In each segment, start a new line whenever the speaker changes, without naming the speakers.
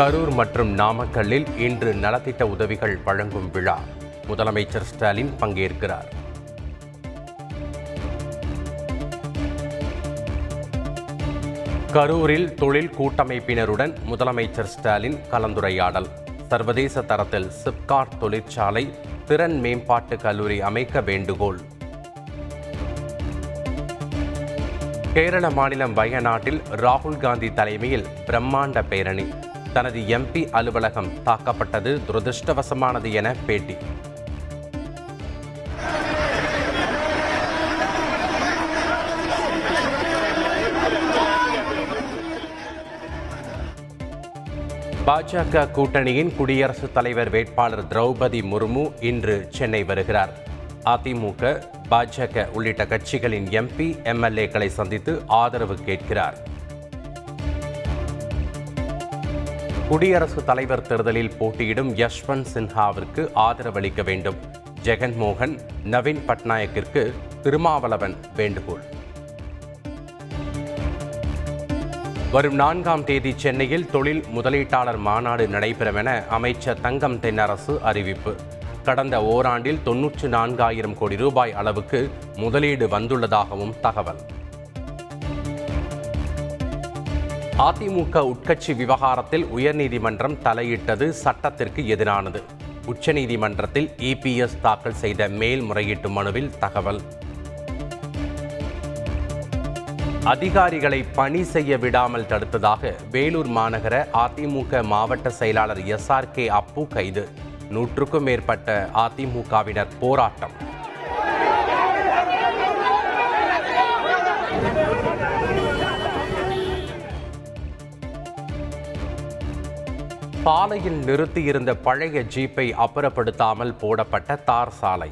கரூர் மற்றும் நாமக்கல்லில் இன்று நலத்திட்ட உதவிகள் வழங்கும் விழா. முதலமைச்சர் ஸ்டாலின் பங்கேற்கிறார். கரூரில் தொழில் கூட்டமைப்பினருடன் முதலமைச்சர் ஸ்டாலின் கலந்துரையாடல். சர்வதேச தரத்தில் சிப்காட் தொழிற்சாலை திறன் மேம்பாட்டு கல்லூரி அமைக்க வேண்டுகோள். கேரள மாநிலம் வயநாட்டில் ராகுல் காந்தி தலைமையில் பிரம்மாண்ட பேரணி. தனது எம்பி அலுவலகம் தாக்கப்பட்டது துரதிருஷ்டவசமானது என பேட்டி. பாஜக கூட்டணியின் குடியரசுத் தலைவர் வேட்பாளர் திரௌபதி முர்மு இன்று சென்னை வருகிறார். அதிமுக பாஜக உள்ளிட்ட கட்சிகளின் எம்பி எம்எல்ஏக்களை சந்தித்து ஆதரவு கேட்கிறார். குடியரசுத் தலைவர் தேர்தலில் போட்டியிடும் யஷ்வந்த் சின்ஹாவிற்கு ஆதரவளிக்க வேண்டும். ஜெகன்மோகன் நவீன் பட்நாயக்கிற்கு திருமாவளவன் வேண்டுகோள். வரும் நான்காம் தேதி சென்னையில் தொழில் முதலீட்டாளர் மாநாடு நடைபெறும் என அமைச்சர் தங்கம் தென்னரசு அறிவிப்பு. கடந்த ஓராண்டில் தொன்னூற்று நான்காயிரம் கோடி ரூபாய் அளவுக்கு முதலீடு வந்துள்ளதாகவும் தகவல். அதிமுக உட்கட்சி விவகாரத்தில் உயர்நீதிமன்றம் தலையிட்டது சட்டத்திற்கு எதிரானது. உச்சநீதிமன்றத்தில் இபிஎஸ் தாக்கல் செய்த மேல்முறையீட்டு மனுவில் தகவல். அதிகாரிகளை பணி செய்ய விடாமல் தடுத்ததாக வேலூர் மாநகர அதிமுக மாவட்ட செயலாளர் எஸ்ஆர் கே அப்பு கைது. நூற்றுக்கும் மேற்பட்ட அதிமுகவினர் போராட்டம். பாலையில் நிறுத்தியிருந்த பழைய ஜீப்பை அப்புறப்படுத்தாமல் போடப்பட்ட தார் சாலை.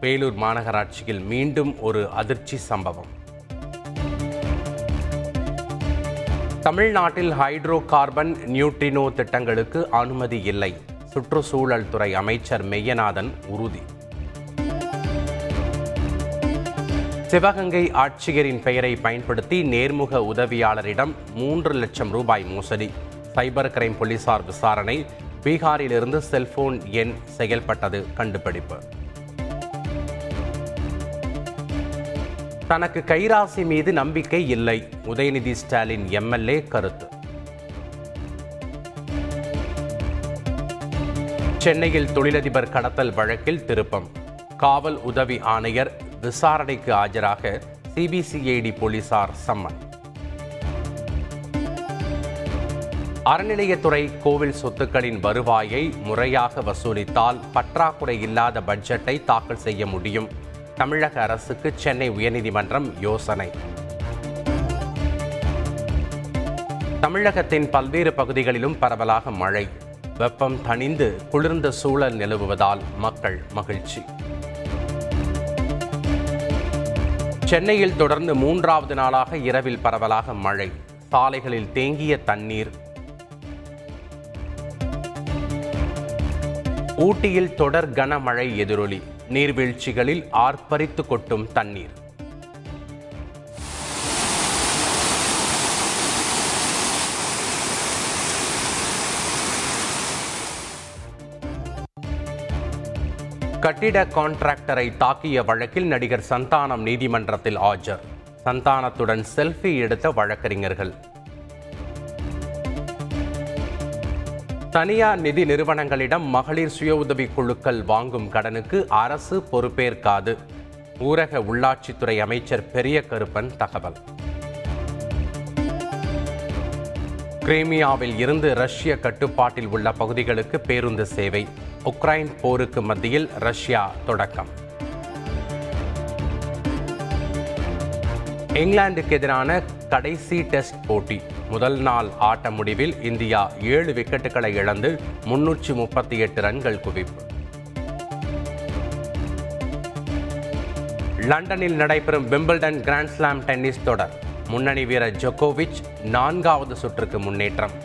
வேலூர் மாநகராட்சியில் மீண்டும் ஒரு அதிர்ச்சி சம்பவம். தமிழ்நாட்டில் ஹைட்ரோ கார்பன் நியூட்ரினோ திட்டங்களுக்கு அனுமதி இல்லை. சுற்றுச்சூழல் துறை அமைச்சர் மெய்யநாதன் உறுதி. சிவகங்கை ஆட்சியரின் பெயரை பயன்படுத்தி நேர்முக உதவியாளரிடம் மூன்று லட்சம் ரூபாய் மோசடி. சைபர் கிரைம் போலீசார் விசாரணை. பீகாரிலிருந்து செல்போன் எண் செயல்பட்டது. கண்டுபிடிப்பு. தனக்கு கைராசி மீது நம்பிக்கை இல்லை. உதயநிதி ஸ்டாலின் எம்எல்ஏ கருத்து. சென்னையில் தொழிலதிபர் கடத்தல் வழக்கில் திருப்பம். காவல் உதவி ஆணையர் விசாரணைக்கு ஆஜராக சிபிசிஐடி போலீசார் சம்மன். அறநிலையத்துறை கோவில் சொத்துக்களின் வருவாயை முறையாக வசூலித்தால் பற்றாக்குறை இல்லாத பட்ஜெட்டை தாக்கல் செய்ய முடியும். தமிழக அரசுக்கு சென்னை உயர்நீதிமன்றம் யோசனை. தமிழகத்தின் பல்வேறு பகுதிகளிலும் பரவலாக மழை. வெப்பம் தணிந்து குளிர்ந்த சூழல் நிலவுவதால் மக்கள் மகிழ்ச்சி. சென்னையில் தொடர்ந்து மூன்றாவது நாளாக இரவில் பரவலாக மழை. சாலைகளில் தேங்கிய தண்ணீர் ஊட்டியில் தொடர் கனமழை எதிரொலி. நீர்வீழ்ச்சிகளில் ஆர்ப்பரித்து கொட்டும் தண்ணீர். கட்டிட கான்ட்ராக்டரை தாக்கிய வழக்கில் நடிகர் சந்தானம் நீதிமன்றத்தில் ஆஜர். சந்தானத்துடன் செல்ஃபி எடுத்த வழக்கறிஞர்கள். தனியார் நிதி நிறுவனங்களிடம் மகளிர் சுய உதவி குழுக்கள் வாங்கும் கடனுக்கு அரசு பொறுப்பேற்காது. ஊரக உள்ளாட்சித்துறை அமைச்சர் பெரிய கருப்பன் தகவல். கிரீமியாவில் இருந்து ரஷ்ய கட்டுப்பாட்டில் உள்ள பகுதிகளுக்கு பேருந்து சேவை. உக்ரைன் போருக்கு மத்தியில் ரஷ்யா தொடக்கம். இங்கிலாந்துக்கு எதிரான கடைசி டெஸ்ட் போட்டி. முதல் நாள் ஆட்ட முடிவில் இந்தியா ஏழு விக்கெட்டுகளை இழந்து முன்னூற்றி முப்பத்தி எட்டு ரன்கள் குவிப்பு. லண்டனில் நடைபெறும் விம்பிள்டன் கிராண்ட்ஸ்லாம் டென்னிஸ் தொடர். முன்னணி வீரர் ஜோகோவிச் நான்காவது சுற்றுக்கு முன்னேற்றம்.